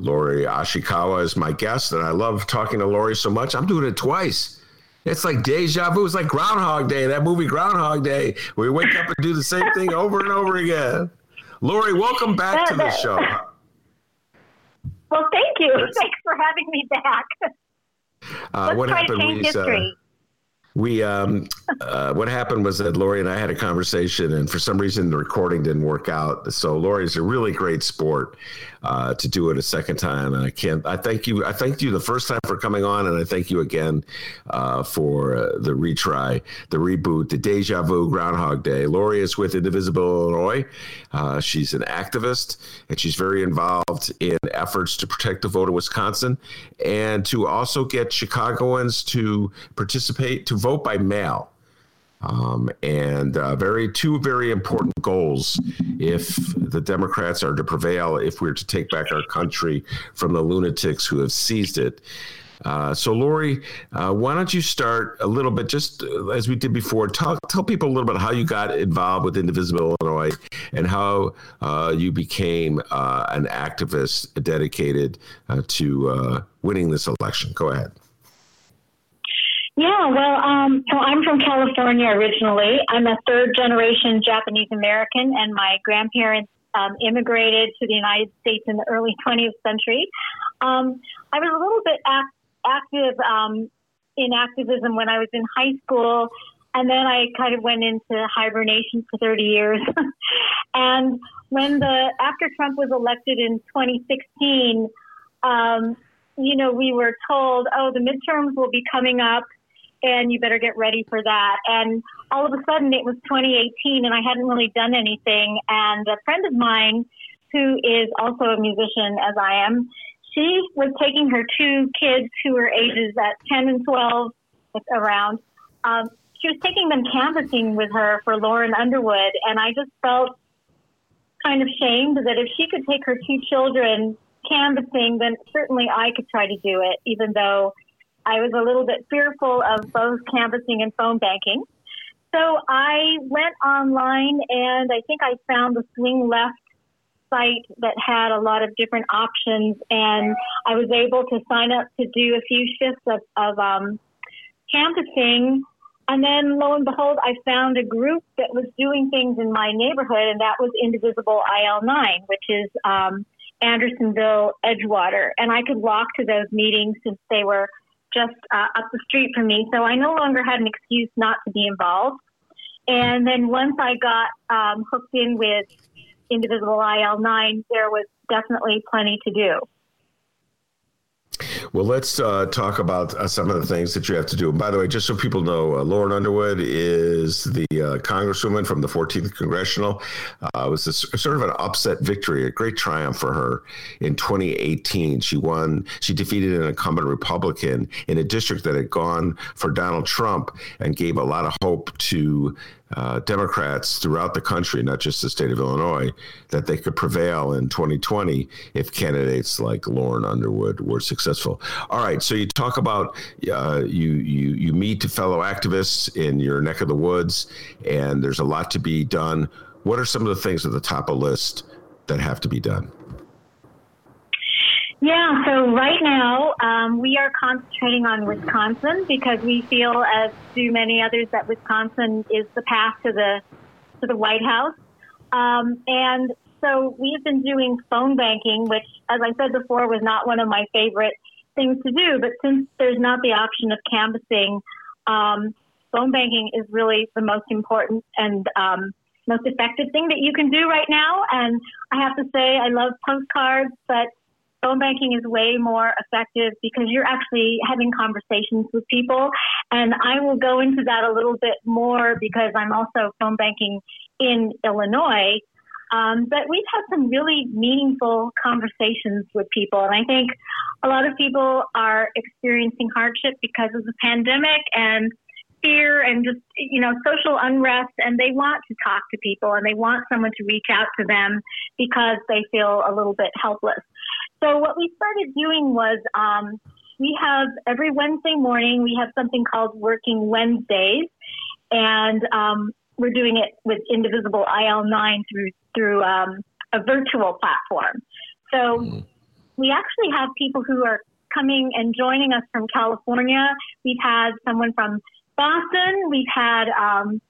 Lori Ashikawa is my guest, and I love talking to Lori so much. I'm doing it twice. It's like deja vu. It's like Groundhog Day, that movie Groundhog Day, where we wake up and do the same thing over and over again. Lori, welcome back to the show. Well, thank you. Thanks for having me back. Uh, Let's what try happened? to change We, uh, history. we um, uh, what happened was that Lori and I had a conversation, and for some reason the recording didn't work out. So Lori's a really great sport uh, to do it a second time, and I can't. I thank you. I thanked you the first time for coming on, and I thank you again uh, for uh, the retry, the reboot, the deja vu Groundhog Day. Lori is with Indivisible Illinois. Uh, she's an activist, and she's very involved in efforts to protect the vote in Wisconsin, and to also get Chicagoans to participate to vote by mail um, and uh, very two very important goals if the Democrats are to prevail, if we're to take back our country from the lunatics who have seized it. Uh, so, Lori, uh, why don't you start a little bit, just uh, as we did before, tell, tell people a little bit how you got involved with Indivisible Illinois and how uh, you became uh, an activist dedicated to winning this election. Go ahead. Yeah, well, um, so I'm from California originally. I'm a third generation Japanese American, and my grandparents um, immigrated to the United States in the early 20th century. Um, I was a little bit ac- active um, in activism when I was in high school, and then I kind of went into hibernation for 30 years. and when the after Trump was elected in 2016, um, you know, we were told, oh, the midterms will be coming up and you better get ready for that. And all of a sudden it was 2018 and I hadn't really done anything. And a friend of mine who is also a musician as I am, she was taking her two kids who were ages at 10 and 12 around. Um, she was taking them canvassing with her for Lauren Underwood. And I just felt kind of shamed that if she could take her two children canvassing, then certainly I could try to do it, even though I was a little bit fearful of both canvassing and phone banking. So I went online and I think I found the Swing Left site that had a lot of different options, and I was able to sign up to do a few shifts of, of um, canvassing. And then lo and behold, I found a group that was doing things in my neighborhood, and that was Indivisible IL9, which is um, Andersonville, Edgewater. And I could walk to those meetings since they were just uh, up the street from me. So I no longer had an excuse not to be involved. And then once I got um, hooked in with Indivisible IL9, there was definitely plenty to do. Well, let's uh, talk about uh, some of the things that you have to do. And by the way, just so people know, uh, Lauren Underwood is the uh, congresswoman from the 14th congressional. Uh, it was a, sort of an upset victory, a great triumph for her in 2018. She won. She defeated an incumbent Republican in a district that had gone for Donald Trump and gave a lot of hope to uh, Democrats throughout the country, not just the state of Illinois, that they could prevail in 2020 if candidates like Lauren Underwood were successful. All right, so you talk about uh, you you you meet fellow activists in your neck of the woods, and there's a lot to be done. What are some of the things at the top of the list that have to be done? Yeah, so right now um, we are concentrating on Wisconsin because we feel, as do many others, that Wisconsin is the path to the to the White House. Um, and so we've been doing phone banking, which, as I said before, was not one of my favorite things to do. But since there's not the option of canvassing, um, phone banking is really the most important and um, most effective thing that you can do right now. And I have to say, I love postcards, but phone banking is way more effective because you're actually having conversations with people. And I will go into that a little bit more because I'm also phone banking in Illinois. Um, but we've had some really meaningful conversations with people. And I think a lot of people are experiencing hardship because of the pandemic and fear and just, you know, social unrest. And they want to talk to people and they want someone to reach out to them because they feel a little bit helpless. So what we started doing was, um, we have every Wednesday morning, we have something called Working Wednesdays. And um, we're doing it with Indivisible IL9 through through um, a virtual platform. So mm. we actually have people who are coming and joining us from California. We've had someone from Boston. We've had um,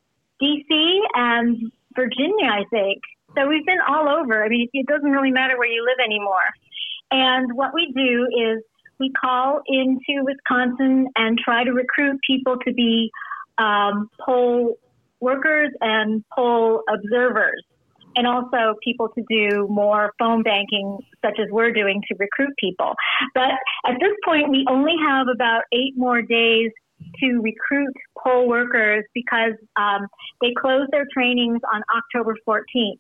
DC and Virginia, I think. So we've been all over. I mean, it doesn't really matter where you live anymore. And what we do is we call into Wisconsin and try to recruit people to be um, poll workers and poll observers, and also people to do more phone banking, such as we're doing to recruit people. But at this point, we only have about eight more days to recruit poll workers because um, they close their trainings on October 14th.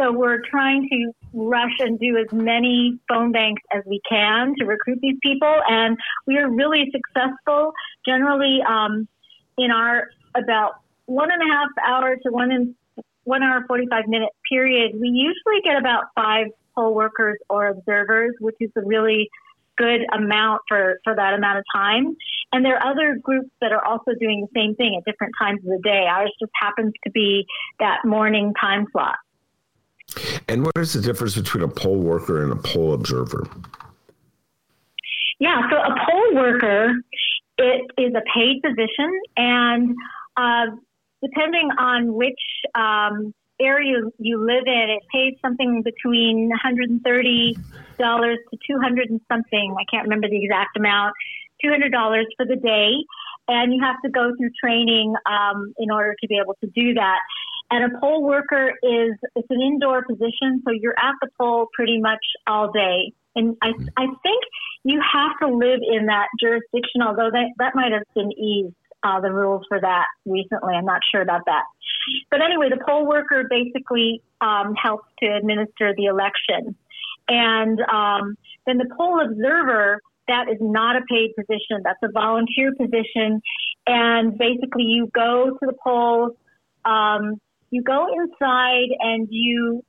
So we're trying to rush and do as many phone banks as we can to recruit these people, and we are really successful. Generally, um, in our about one and a half hour to one and one hour forty five minute period, we usually get about five poll workers or observers, which is a really good amount for, for that amount of time. And there are other groups that are also doing the same thing at different times of the day. Ours just happens to be that morning time slot. And what is the difference between a poll worker and a poll observer? Yeah, so a poll worker it is a paid position, and uh, depending on which um, area you live in, it pays something between 130 dollars to 200 and something. I can't remember the exact amount. 200 dollars for the day, and you have to go through training um, in order to be able to do that. And a poll worker is it's an indoor position, so you're at the poll pretty much all day. And I I think you have to live in that jurisdiction, although that that might have been eased uh, the rules for that recently. I'm not sure about that. But anyway, the poll worker basically um, helps to administer the election. And um, then the poll observer, that is not a paid position. That's a volunteer position. And basically, you go to the polls, um, you go inside, and you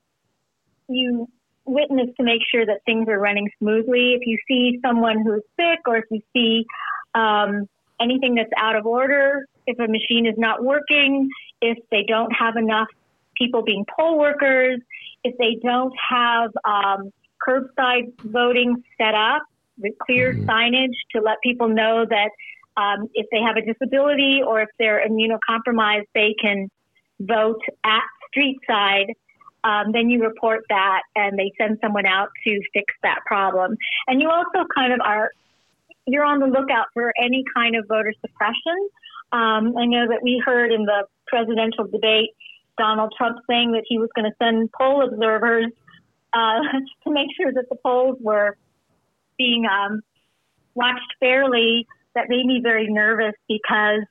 you witness to make sure that things are running smoothly. If you see someone who's sick, or if you see um, anything that's out of order, if a machine is not working, if they don't have enough people being poll workers, if they don't have um, curbside voting set up with clear mm-hmm. signage to let people know that um, if they have a disability or if they're immunocompromised, they can vote at street side. Um, then you report that and they send someone out to fix that problem. And you also kind of are you're on the lookout for any kind of voter suppression. Um, I know that we heard in the presidential debate Donald Trump saying that he was going to send poll observers uh, to make sure that the polls were being um, watched fairly. That made me very nervous because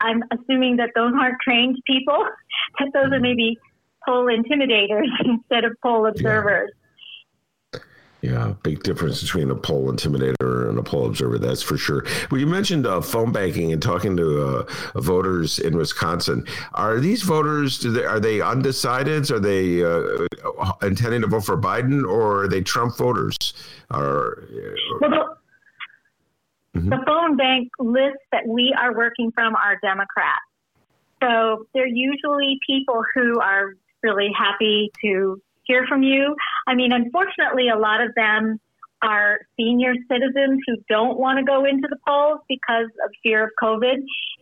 I'm assuming that those aren't trained people, that those are maybe poll intimidators instead of poll observers. Yeah. Yeah, big difference between a poll intimidator and a poll observer. That's for sure. Well, you mentioned uh, phone banking and talking to uh, voters in Wisconsin. Are these voters? They, are they undecideds? Are they uh, intending to vote for Biden, or are they Trump voters? Are, well, the, mm-hmm. the phone bank lists that we are working from are Democrats. So they're usually people who are really happy to hear from you. I mean, unfortunately, a lot of them are senior citizens who don't want to go into the polls because of fear of COVID.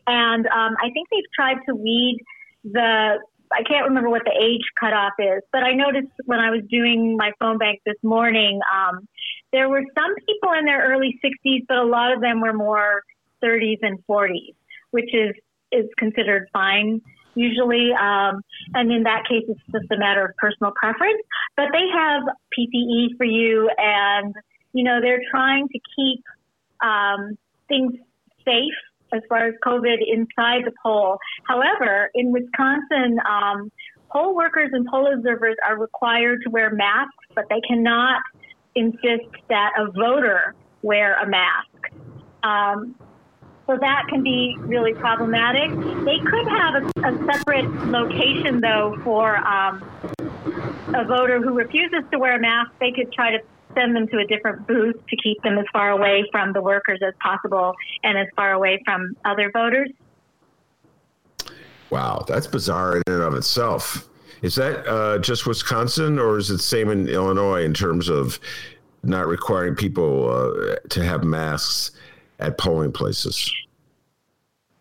And um, I think they've tried to weed the, I can't remember what the age cutoff is, but I noticed when I was doing my phone bank this morning, um, there were some people in their early 60s, but a lot of them were more 30s and 40s, which is, is considered fine usually. Um, and in that case, it's just a matter of personal preference. But they have PPE for you, and you know they're trying to keep um, things safe as far as COVID inside the poll. However, in Wisconsin, um, poll workers and poll observers are required to wear masks, but they cannot insist that a voter wear a mask. Um, so that can be really problematic. They could have a, a separate location, though, for um, a voter who refuses to wear a mask. They could try to send them to a different booth to keep them as far away from the workers as possible and as far away from other voters. Wow, that's bizarre in and of itself. Is that uh, just Wisconsin, or is it the same in Illinois in terms of not requiring people uh, to have masks at polling places?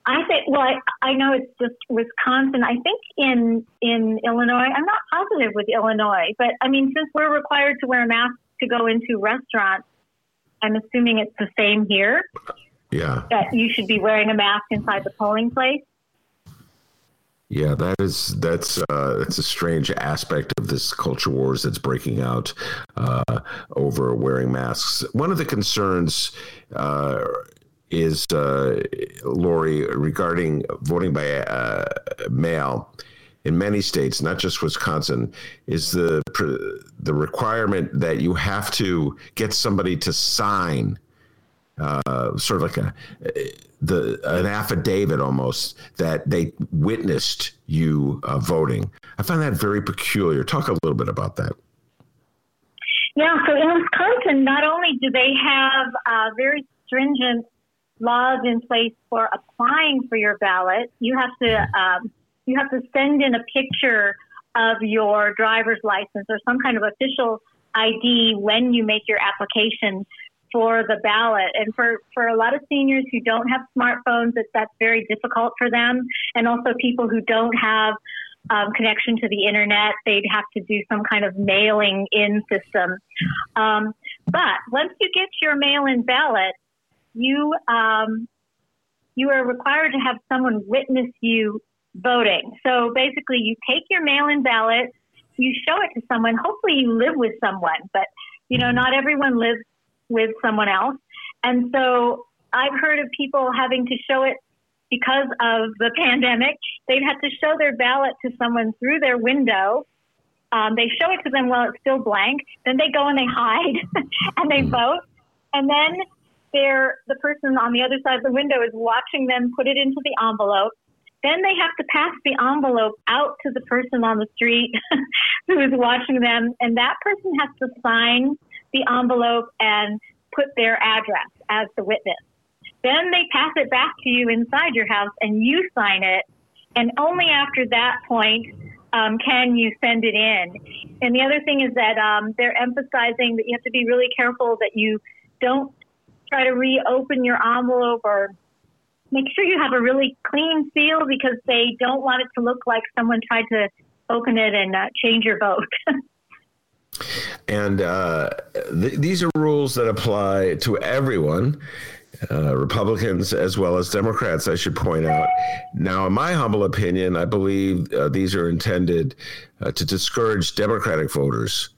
I think. Well, I, I know it's just Wisconsin. I think in in Illinois, I'm not positive with Illinois, but I mean, since we're required to wear a mask to go into restaurants, I'm assuming it's the same here. Yeah. That you should be wearing a mask inside the polling place. Yeah, that is that's uh, that's a strange aspect of this culture wars that's breaking out uh, over wearing masks. One of the concerns uh, is uh, Lori regarding voting by uh, mail in many states, not just Wisconsin, is the the requirement that you have to get somebody to sign, uh, sort of like a the an affidavit almost that they witnessed you uh, voting. I find that very peculiar. Talk a little bit about that. Yeah, so in Wisconsin, not only do they have uh, very stringent laws in place for applying for your ballot, you have to um, you have to send in a picture of your driver's license or some kind of official ID when you make your application for the ballot. And for, for a lot of seniors who don't have smartphones, that that's very difficult for them. And also people who don't have um, connection to the internet, they'd have to do some kind of mailing in system. Um, but once you get your mail in ballot, you um, you are required to have someone witness you voting. So basically, you take your mail in ballot, you show it to someone. Hopefully, you live with someone, but you know, not everyone lives with someone else. And so I've heard of people having to show it because of the pandemic. They've had to show their ballot to someone through their window. Um, they show it to them while it's still blank. Then they go and they hide and they vote. And then they're, the person on the other side of the window is watching them put it into the envelope. Then they have to pass the envelope out to the person on the street who is watching them. And that person has to sign the envelope and put their address as the witness. Then they pass it back to you inside your house and you sign it. And only after that point um, can you send it in. And the other thing is that um, they're emphasizing that you have to be really careful that you don't try to reopen your envelope or make sure you have a really clean seal because they don't want it to look like someone tried to open it and uh, change your vote. And uh, th- these are rules that apply to everyone. Uh, Republicans as well as Democrats, I should point out. Now, in my humble opinion, I believe uh, these are intended uh, to discourage Democratic voters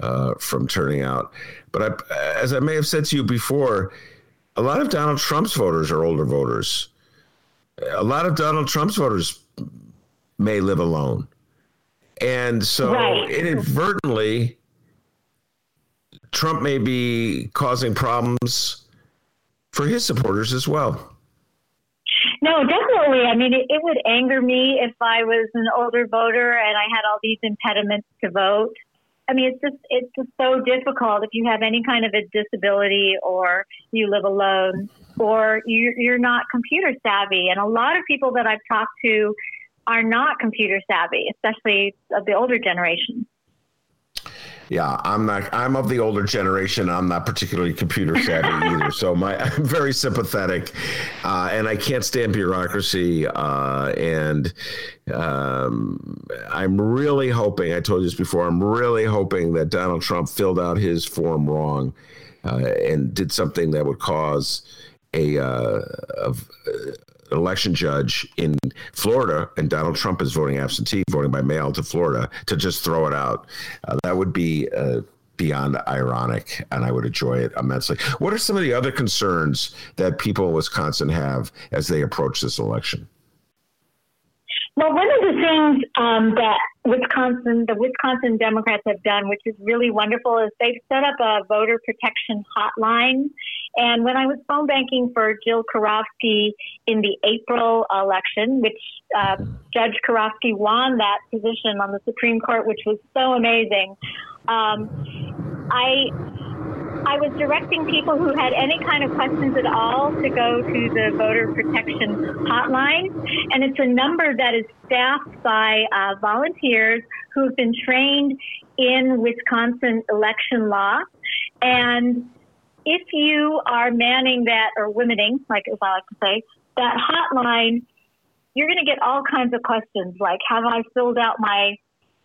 uh, from turning out. But I, as I may have said to you before, a lot of Donald Trump's voters are older voters. A lot of Donald Trump's voters may live alone. And so right. inadvertently, Trump may be causing problems for his supporters as well. No, definitely. I mean, it, it, would anger me if I was an older voter and I had all these impediments to vote. I mean, it's just it's just so difficult if you have any kind of a disability or you live alone or you, you're not computer savvy. And a lot of people that I've talked to are not computer savvy, especially of the older generation. Yeah, I'm not. I'm of the older generation. I'm not particularly computer savvy either. So my, I'm very sympathetic, uh, and I can't stand bureaucracy. Uh, and um, I'm really hoping. I told you this before. I'm really hoping that Donald Trump filled out his form wrong uh, and did something that would cause a, uh, of, election judge in Florida, and Donald Trump is voting absentee, voting by mail to Florida, to just throw it out. Uh, that would be uh, beyond ironic, and I would enjoy it immensely. What are some of the other concerns that people in Wisconsin have as they approach this election? Well, one of the things um, that Wisconsin, the Wisconsin Democrats have done, which is really wonderful, is they've set up a voter protection hotline. And when I was phone banking for Jill Karofsky in the April election, which uh, Judge Karofsky won that position on the Supreme Court, which was so amazing, um, I I was directing people who had any kind of questions at all to go to the voter protection hotline. And it's a number that is staffed by uh, volunteers who have been trained in Wisconsin election law. And if you are manning that or womening, like as I like to say, that hotline, you're going to get all kinds of questions like, have I filled out my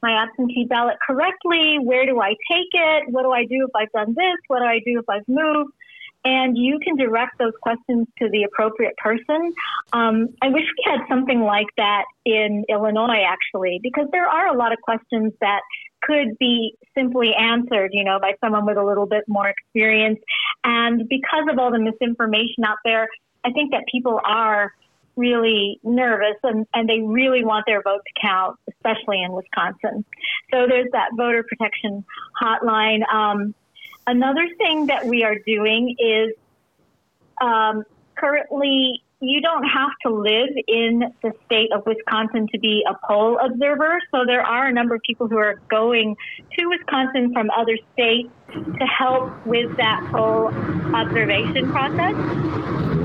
my absentee ballot correctly? Where do I take it? What do I do if I've done this? What do I do if I've moved? And you can direct those questions to the appropriate person. Um, I wish we had something like that in Illinois, actually, because there are a lot of questions that could be simply answered, you know, by someone with a little bit more experience. And because of all the misinformation out there, I think that people are really nervous and, and they really want their vote to count, especially in Wisconsin. So there's that voter protection hotline. Um, another thing that we are doing is um, currently you don't have to live in the state of Wisconsin to be a poll observer. So there are a number of people who are going to Wisconsin from other states to help with that poll observation process.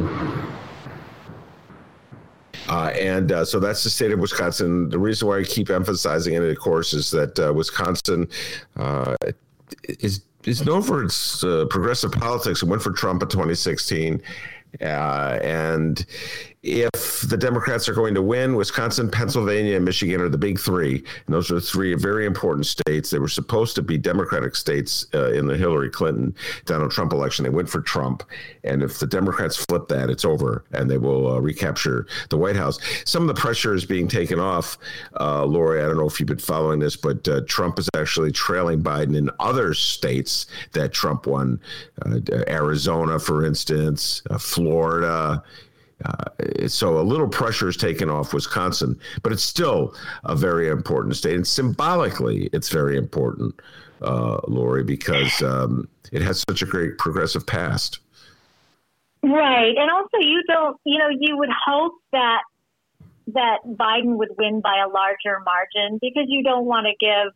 Uh, and uh, so that's the state of Wisconsin. The reason why I keep emphasizing it, of course, is that uh, Wisconsin uh, is is known for its uh, progressive politics. It went for Trump in 2016. Uh, and if the Democrats are going to win, Wisconsin, Pennsylvania, and Michigan are the big three. And those are three very important states. They were supposed to be Democratic states uh, in the Hillary Clinton, Donald Trump election. They went for Trump. And if the Democrats flip that, it's over and they will uh, recapture the White House. Some of the pressure is being taken off. Uh, Lori, I don't know if you've been following this, but uh, Trump is actually trailing Biden in other states that Trump won uh, Arizona, for instance, uh, Florida. Uh, so a little pressure is taken off Wisconsin, but it's still a very important state. And symbolically, it's very important, uh, Lori, because um, it has such a great progressive past. Right. And also, you don't, you know, you would hope that that Biden would win by a larger margin because you don't want to give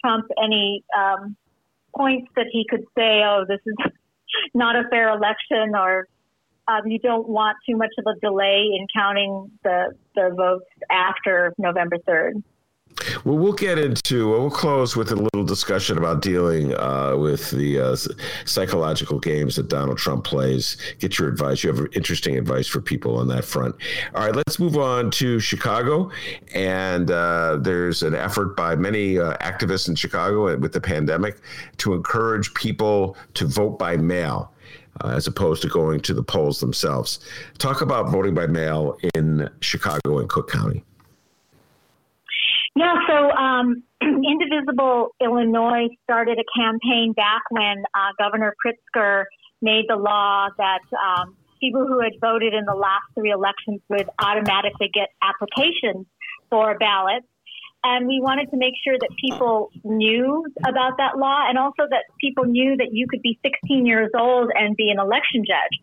Trump any um, points that he could say, oh, this is not a fair election or um, you don't want too much of a delay in counting the, the votes after November 3rd. Well, we'll get into. We'll close with a little discussion about dealing uh, with the uh, psychological games that Donald Trump plays. Get your advice. You have interesting advice for people on that front. All right, let's move on to Chicago. And uh, there's an effort by many uh, activists in Chicago with the pandemic to encourage people to vote by mail uh, as opposed to going to the polls themselves. Talk about voting by mail in Chicago and Cook County. Yeah, so um, Indivisible Illinois started a campaign back when uh, Governor Pritzker made the law that um, people who had voted in the last three elections would automatically get applications for ballots and we wanted to make sure that people knew about that law and also that people knew that you could be 16 years old and be an election judge.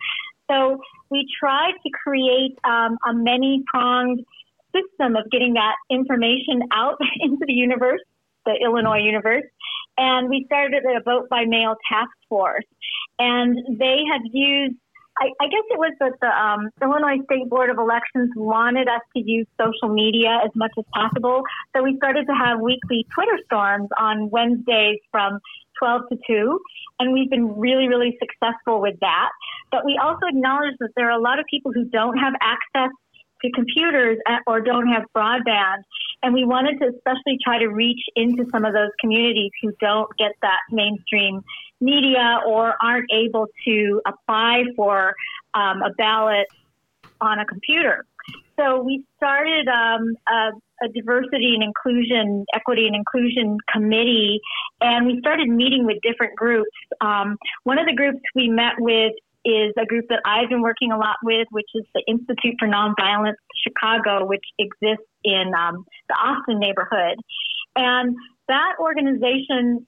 So we tried to create um, a many pronged system of getting that information out into the universe, the Illinois universe. And we started a vote by mail task force. And they have used I, I guess it was that the um, Illinois State Board of Elections wanted us to use social media as much as possible. So we started to have weekly Twitter storms on Wednesdays from 12 to 2. And we've been really, really successful with that. But we also acknowledge that there are a lot of people who don't have access to computers or don't have broadband. And we wanted to especially try to reach into some of those communities who don't get that mainstream media or aren't able to apply for um, a ballot on a computer. So we started um, a, a, diversity and inclusion, equity and inclusion committee, and we started meeting with different groups. Um, one of the groups we met with is a group that I've been working a lot with, which is the Institute for Nonviolence Chicago, which exists in um, the Austin neighborhood. And that organization,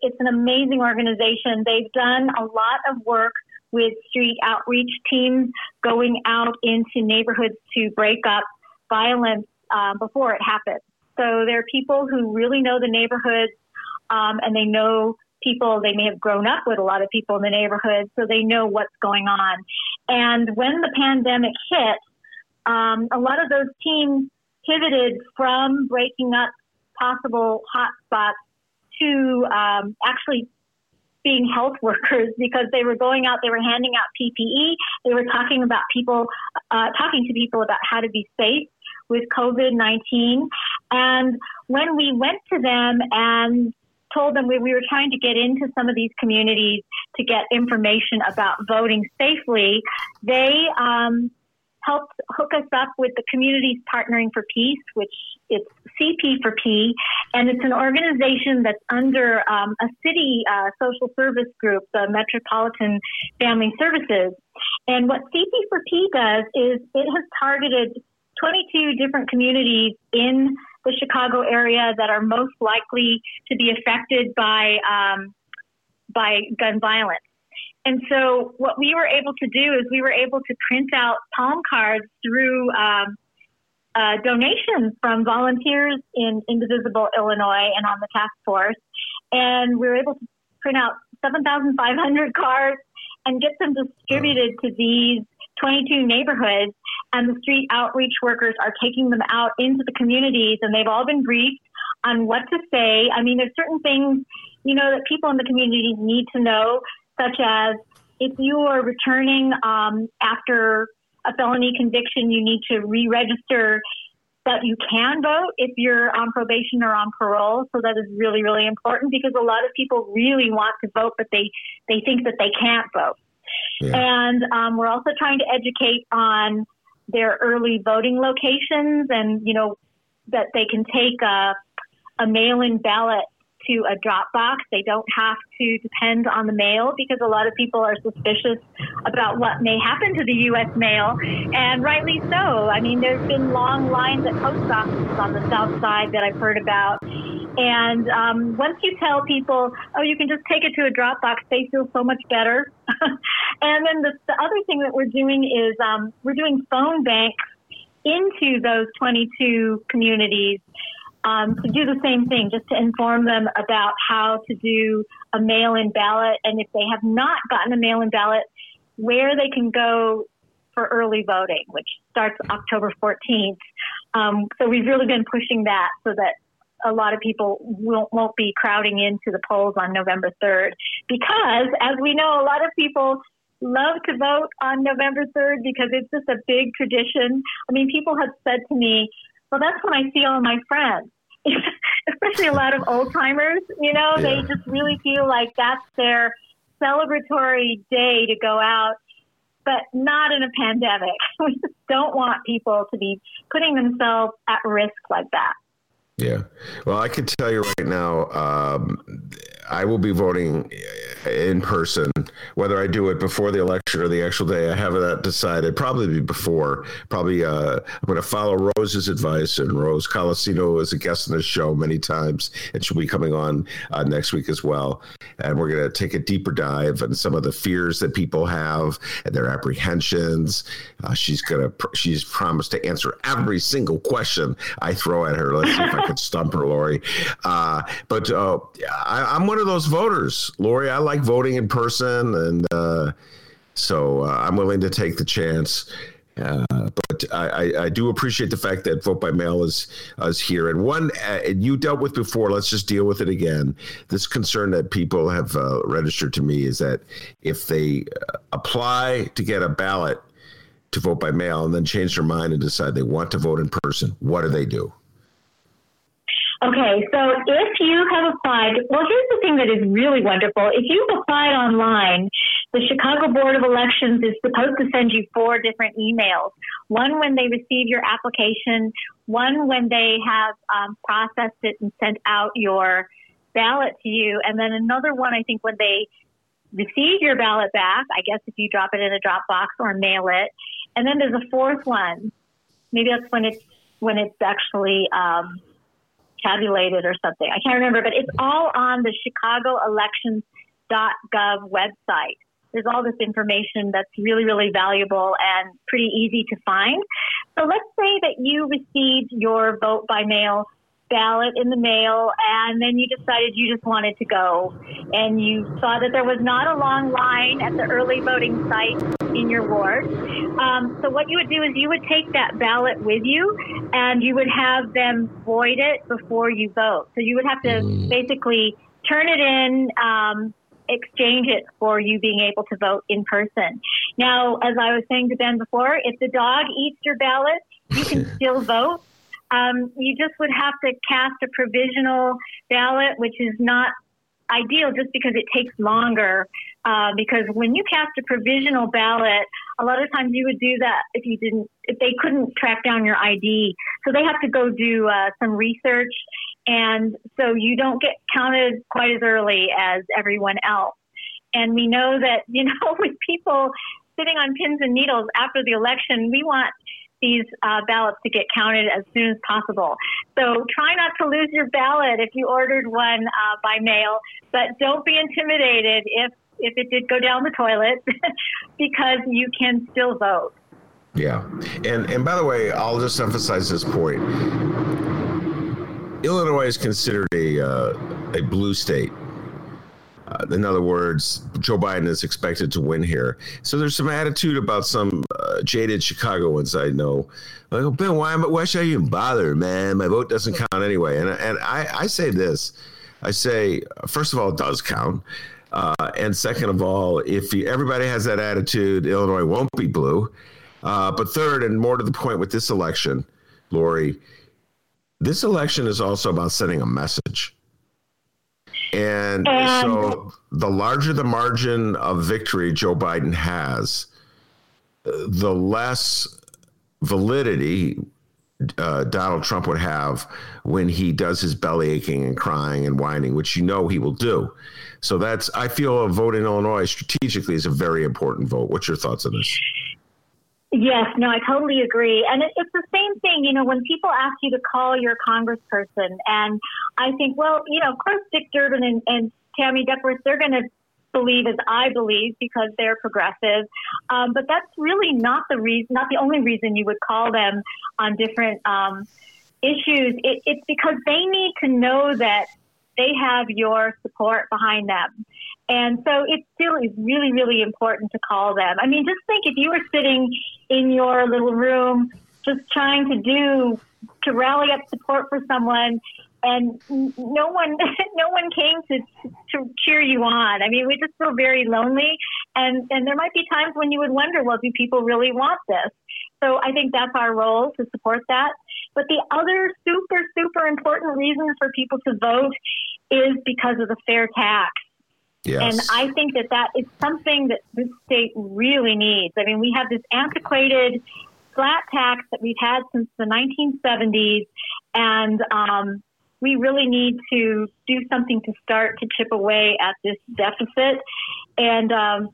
it's an amazing organization. They've done a lot of work with street outreach teams going out into neighborhoods to break up violence uh, before it happens. So there are people who really know the neighborhoods um, and they know people, they may have grown up with a lot of people in the neighborhood, so they know what's going on. And when the pandemic hit, um, a lot of those teams pivoted from breaking up possible hotspots to um, actually being health workers because they were going out, they were handing out PPE, they were talking about people, uh, talking to people about how to be safe with COVID 19. And when we went to them and told them we, we were trying to get into some of these communities to get information about voting safely, they um, helped hook us up with the Communities Partnering for Peace, which it's CP for P, and it's an organization that's under um, a city uh, social service group, the Metropolitan Family Services. And what CP for P does is it has targeted 22 different communities in the Chicago area that are most likely to be affected by um, by gun violence. And so, what we were able to do is we were able to print out palm cards through um, uh, donations from volunteers in Indivisible, Illinois, and on the task force. And we were able to print out 7,500 cards and get them distributed to these 22 neighborhoods. And the street outreach workers are taking them out into the communities, and they've all been briefed on what to say. I mean, there's certain things, you know, that people in the communities need to know, such as if you are returning um, after a felony conviction, you need to re-register that you can vote if you're on probation or on parole. So that is really, really important because a lot of people really want to vote, but they, they think that they can't vote. Yeah. And um, we're also trying to educate on their early voting locations and, you know, that they can take a, a mail-in ballot to a drop box. They don't have to depend on the mail because a lot of people are suspicious about what may happen to the U.S. mail, and rightly so. I mean, there's been long lines at post offices on the south side that I've heard about. And um, once you tell people, oh, you can just take it to a drop box, they feel so much better. and then the, the, other thing that we're doing is um, we're doing phone banks into those 22 communities um, to do the same thing, just to inform them about how to do a mail in ballot. And if they have not gotten a mail in ballot, where they can go for early voting, which starts October 14th. Um, so we've really been pushing that so that a lot of people won't, won't be crowding into the polls on November 3rd. Because, as we know, a lot of people love to vote on November 3rd because it's just a big tradition. I mean, people have said to me, well, that's when I see all my friends. Especially a lot of old timers, you know, yeah. they just really feel like that's their celebratory day to go out, but not in a pandemic. We just don't want people to be putting themselves at risk like that. Yeah. Well, I can tell you right now, um, I will be voting in person, whether I do it before the election or the actual day. I have that decided. Probably before. Probably uh, I'm going to follow Rose's advice, and Rose Colosino is a guest on this show many times, and she'll be coming on uh, next week as well. And we're going to take a deeper dive on some of the fears that people have and their apprehensions. Uh, she's going to. Pr- she's promised to answer every single question I throw at her. Let's see if I can stump her, Lori. Uh, but uh, I, I'm one of those voters, Lori. I like voting in person, and uh, so uh, I'm willing to take the chance. Uh, but I, I, do appreciate the fact that vote by mail is is here. And one uh, you dealt with before. Let's just deal with it again. This concern that people have uh, registered to me is that if they uh, apply to get a ballot to vote by mail and then change their mind and decide they want to vote in person, what do they do? Okay, so if you have applied, well, here's the thing that is really wonderful. If you've applied online, the Chicago Board of Elections is supposed to send you four different emails. One when they receive your application, one when they have um, processed it and sent out your ballot to you, and then another one, I think, when they receive your ballot back, I guess if you drop it in a drop box or mail it. And then there's a fourth one. Maybe that's when it's when it's actually um, tabulated or something. I can't remember, but it's all on the chicagoelections.gov website. There's all this information that's really, really valuable and pretty easy to find. So let's say that you received your vote by mail ballot in the mail and then you decided you just wanted to go and you saw that there was not a long line at the early voting site in your ward. Um, so what you would do is you would take that ballot with you and you would have them void it before you vote. So you would have to mm. basically turn it in, um, exchange it for you being able to vote in person. Now, as I was saying to Ben before, if the dog eats your ballot, you can still vote. Um, you just would have to cast a provisional ballot, which is not ideal just because it takes longer. Uh, because when you cast a provisional ballot, a lot of times you would do that if you didn't, if they couldn't track down your ID. So they have to go do uh, some research, and so you don't get counted quite as early as everyone else. And we know that you know with people sitting on pins and needles after the election, we want these uh, ballots to get counted as soon as possible. So try not to lose your ballot if you ordered one uh, by mail, but don't be intimidated if if it did go down the toilet because you can still vote. Yeah, and and by the way, I'll just emphasize this point. Illinois is considered a uh, a blue state uh, in other words, Joe Biden is expected to win here. So there's some attitude about some uh, jaded Chicagoans I know. Like, oh, Ben, why, why should I even bother, man? My vote doesn't count anyway. And, and I, I say this I say, first of all, it does count. Uh, and second of all, if you, everybody has that attitude, Illinois won't be blue. Uh, but third, and more to the point with this election, Lori, this election is also about sending a message. And, and so the larger the margin of victory Joe Biden has, the less validity uh, Donald Trump would have when he does his belly aching and crying and whining, which you know he will do. So that's I feel a vote in Illinois strategically is a very important vote. What's your thoughts on this? Yes, no, I totally agree. And it, it's the same thing, you know, when people ask you to call your congressperson, and I think, well, you know, of course, Dick Durbin and, and Tammy Duckworth, they're going to believe as I believe because they're progressive. Um, but that's really not the reason, not the only reason you would call them on different um, issues. It, it's because they need to know that they have your support behind them. And so it still is really, really important to call them. I mean, just think if you were sitting in your little room just trying to do, to rally up support for someone and no one, no one came to, to cheer you on. I mean, we just feel very lonely and, and there might be times when you would wonder, well, do people really want this? So I think that's our role to support that. But the other super, super important reason for people to vote is because of the fair tax. Yes. And I think that that is something that this state really needs. I mean, we have this antiquated flat tax that we've had since the 1970s, and um, we really need to do something to start to chip away at this deficit. And, um,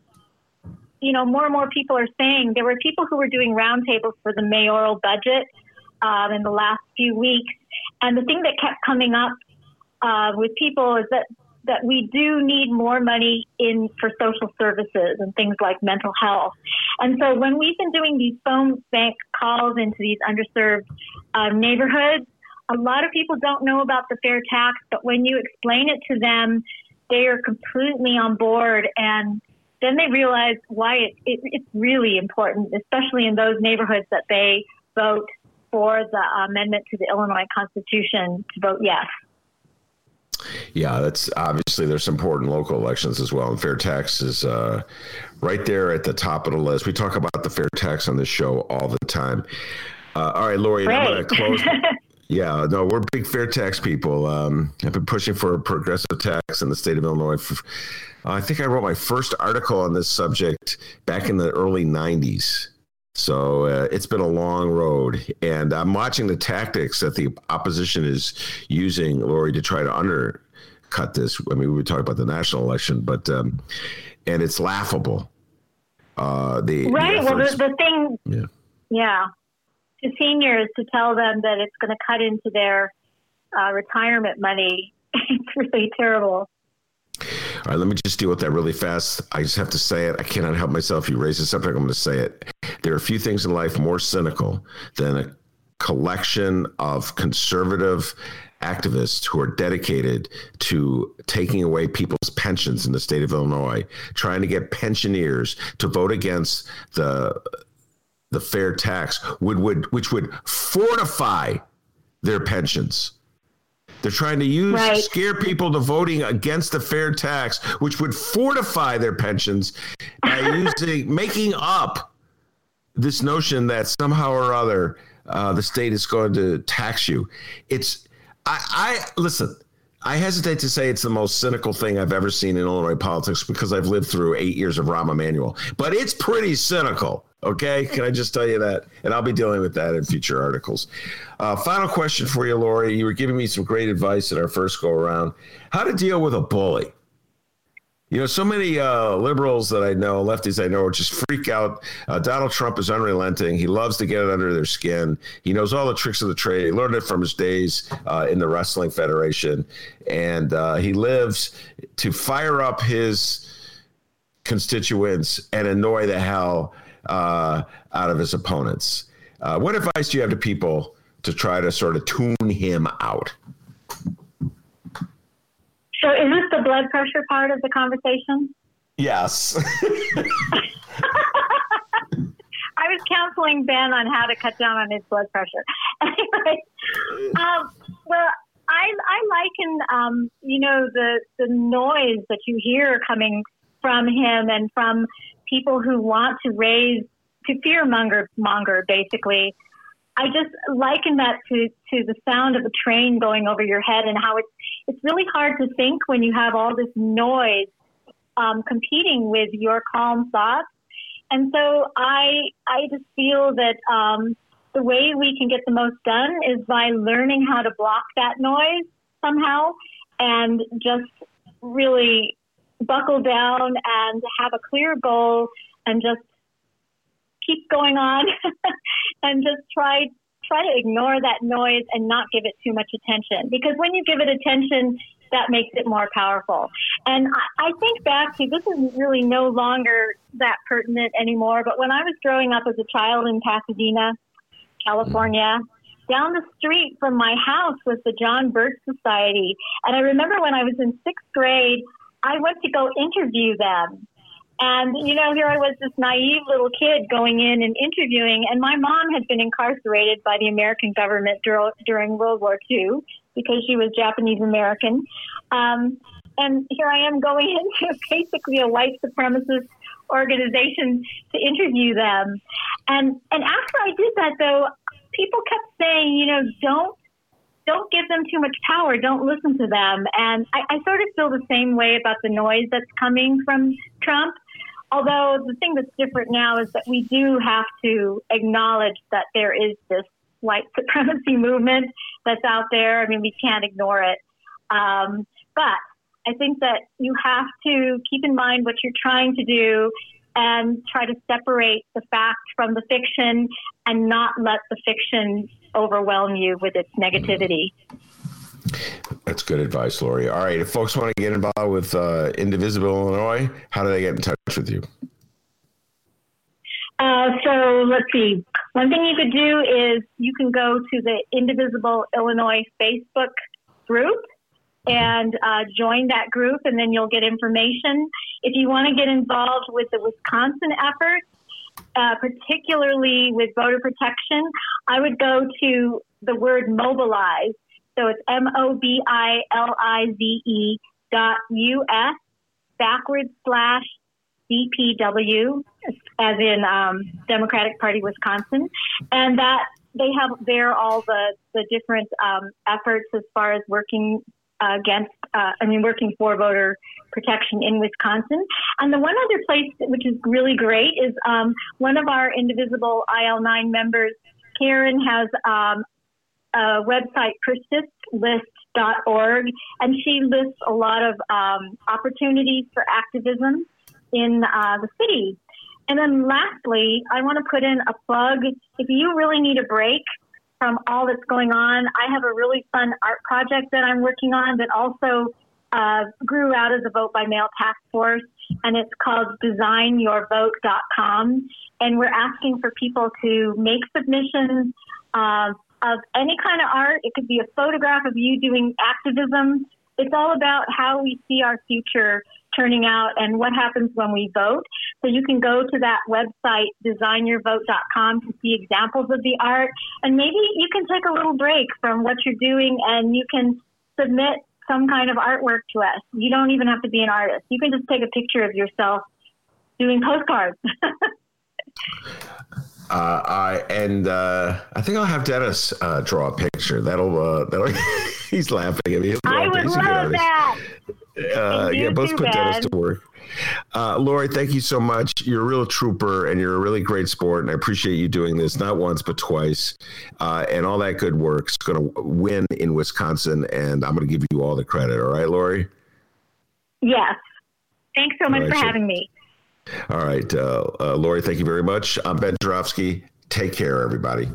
you know, more and more people are saying there were people who were doing roundtables for the mayoral budget um, in the last few weeks. And the thing that kept coming up uh, with people is that that we do need more money in for social services and things like mental health. And so when we've been doing these phone bank calls into these underserved uh, neighborhoods, a lot of people don't know about the fair tax, but when you explain it to them, they are completely on board and then they realize why it, it, it's really important, especially in those neighborhoods that they vote for the amendment to the Illinois Constitution to vote yes. Yeah, that's obviously there's important local elections as well, and fair tax is uh, right there at the top of the list. We talk about the fair tax on this show all the time. Uh, all right, Lori, I'm going to close. yeah, no, we're big fair tax people. Um, I've been pushing for a progressive tax in the state of Illinois. For, uh, I think I wrote my first article on this subject back in the early '90s. So uh, it's been a long road, and I'm watching the tactics that the opposition is using, Lori, to try to undercut this. I mean, we were talking about the national election, but um, and it's laughable. Uh, the right. The well, the, the thing, yeah, yeah, to seniors to tell them that it's going to cut into their uh, retirement money. it's really terrible. All right, let me just deal with that really fast. I just have to say it. I cannot help myself. You raise the subject, I'm going to say it. There are a few things in life more cynical than a collection of conservative activists who are dedicated to taking away people's pensions in the state of Illinois, trying to get pensioners to vote against the the fair tax would, would which would fortify their pensions. They're trying to use right. scare people to voting against the fair tax, which would fortify their pensions by using making up this notion that somehow or other uh, the state is going to tax you. It's I, I listen. I hesitate to say it's the most cynical thing I've ever seen in Illinois politics because I've lived through eight years of Rahm Emanuel, but it's pretty cynical. Okay, can I just tell you that? And I'll be dealing with that in future articles. Uh, final question for you, Lori. You were giving me some great advice in our first go around. How to deal with a bully? You know, so many uh, liberals that I know, lefties I know, just freak out. Uh, Donald Trump is unrelenting. He loves to get it under their skin. He knows all the tricks of the trade. He learned it from his days uh, in the Wrestling Federation. And uh, he lives to fire up his constituents and annoy the hell uh, out of his opponents. Uh, what advice do you have to people to try to sort of tune him out? So, is this the blood pressure part of the conversation? Yes. I was counseling Ben on how to cut down on his blood pressure. anyway, um, well, I, I liken, um, you know, the the noise that you hear coming from him and from people who want to raise to fear monger monger basically I just liken that to, to the sound of a train going over your head and how it's it's really hard to think when you have all this noise um, competing with your calm thoughts. And so I I just feel that um, the way we can get the most done is by learning how to block that noise somehow and just really buckle down and have a clear goal and just keep going on and just try try to ignore that noise and not give it too much attention. Because when you give it attention that makes it more powerful. And I, I think back to this is really no longer that pertinent anymore but when i was growing up as a child in pasadena california down the street from my house was the john birch society. And i remember when i was in sixth grade i went to go interview them and, you know, here I was, this naive little kid going in and interviewing, and my mom had been incarcerated by the American government dur- during World War II because she was Japanese American. Um, and here I am going into basically a white supremacist organization to interview them. And, and after I did that, though, people kept saying, you know, don't don't give them too much power. Don't listen to them. And I, I sort of feel the same way about the noise that's coming from Trump. Although the thing that's different now is that we do have to acknowledge that there is this white supremacy movement that's out there. I mean, we can't ignore it. Um, but I think that you have to keep in mind what you're trying to do and try to separate the fact from the fiction and not let the fiction overwhelm you with its negativity. That's good advice, Lori. All right, if folks want to get involved with uh, Indivisible Illinois, how do they get in touch with you? Uh, so let's see. One thing you could do is you can go to the Indivisible Illinois Facebook group and uh, join that group, and then you'll get information. If you want to get involved with the Wisconsin effort, uh, particularly with voter protection, I would go to the word mobilize so it's M O B I L I Z E dot U S backwards slash DPW, as in um, Democratic Party Wisconsin. And that they have there all the, the different um, efforts as far as working against, uh, I mean, working for voter protection in Wisconsin. And the one other place which is really great is um, one of our indivisible IL9 members, Karen, has um, uh, website, persistlist.org, and she lists a lot of um, opportunities for activism in uh, the city. And then lastly, I want to put in a plug. If you really need a break from all that's going on. I have a really fun art project that I'm working on that also uh, grew out of the Vote by Mail Task Force, and it's called designyourvote.com. And we're asking for people to make submissions uh, of any kind of art. It could be a photograph of you doing activism. It's all about how we see our future turning out and what happens when we vote. So you can go to that website, designyourvote.com, to see examples of the art. And maybe you can take a little break from what you're doing and you can submit some kind of artwork to us. You don't even have to be an artist. You can just take a picture of yourself doing postcards. Uh, I and uh, I think I'll have Dennis uh, draw a picture. That'll uh, that'll. he's laughing at me. I would love that. Uh, yeah, both put ben. Dennis to work. Uh, Lori, thank you so much. You're a real trooper, and you're a really great sport. And I appreciate you doing this not once but twice. Uh, and all that good work's going to win in Wisconsin, and I'm going to give you all the credit. All right, Lori. Yes. Thanks so much right, for having me. All right, uh, uh, Lori, thank you very much. I'm Ben Joravsky. Take care, everybody.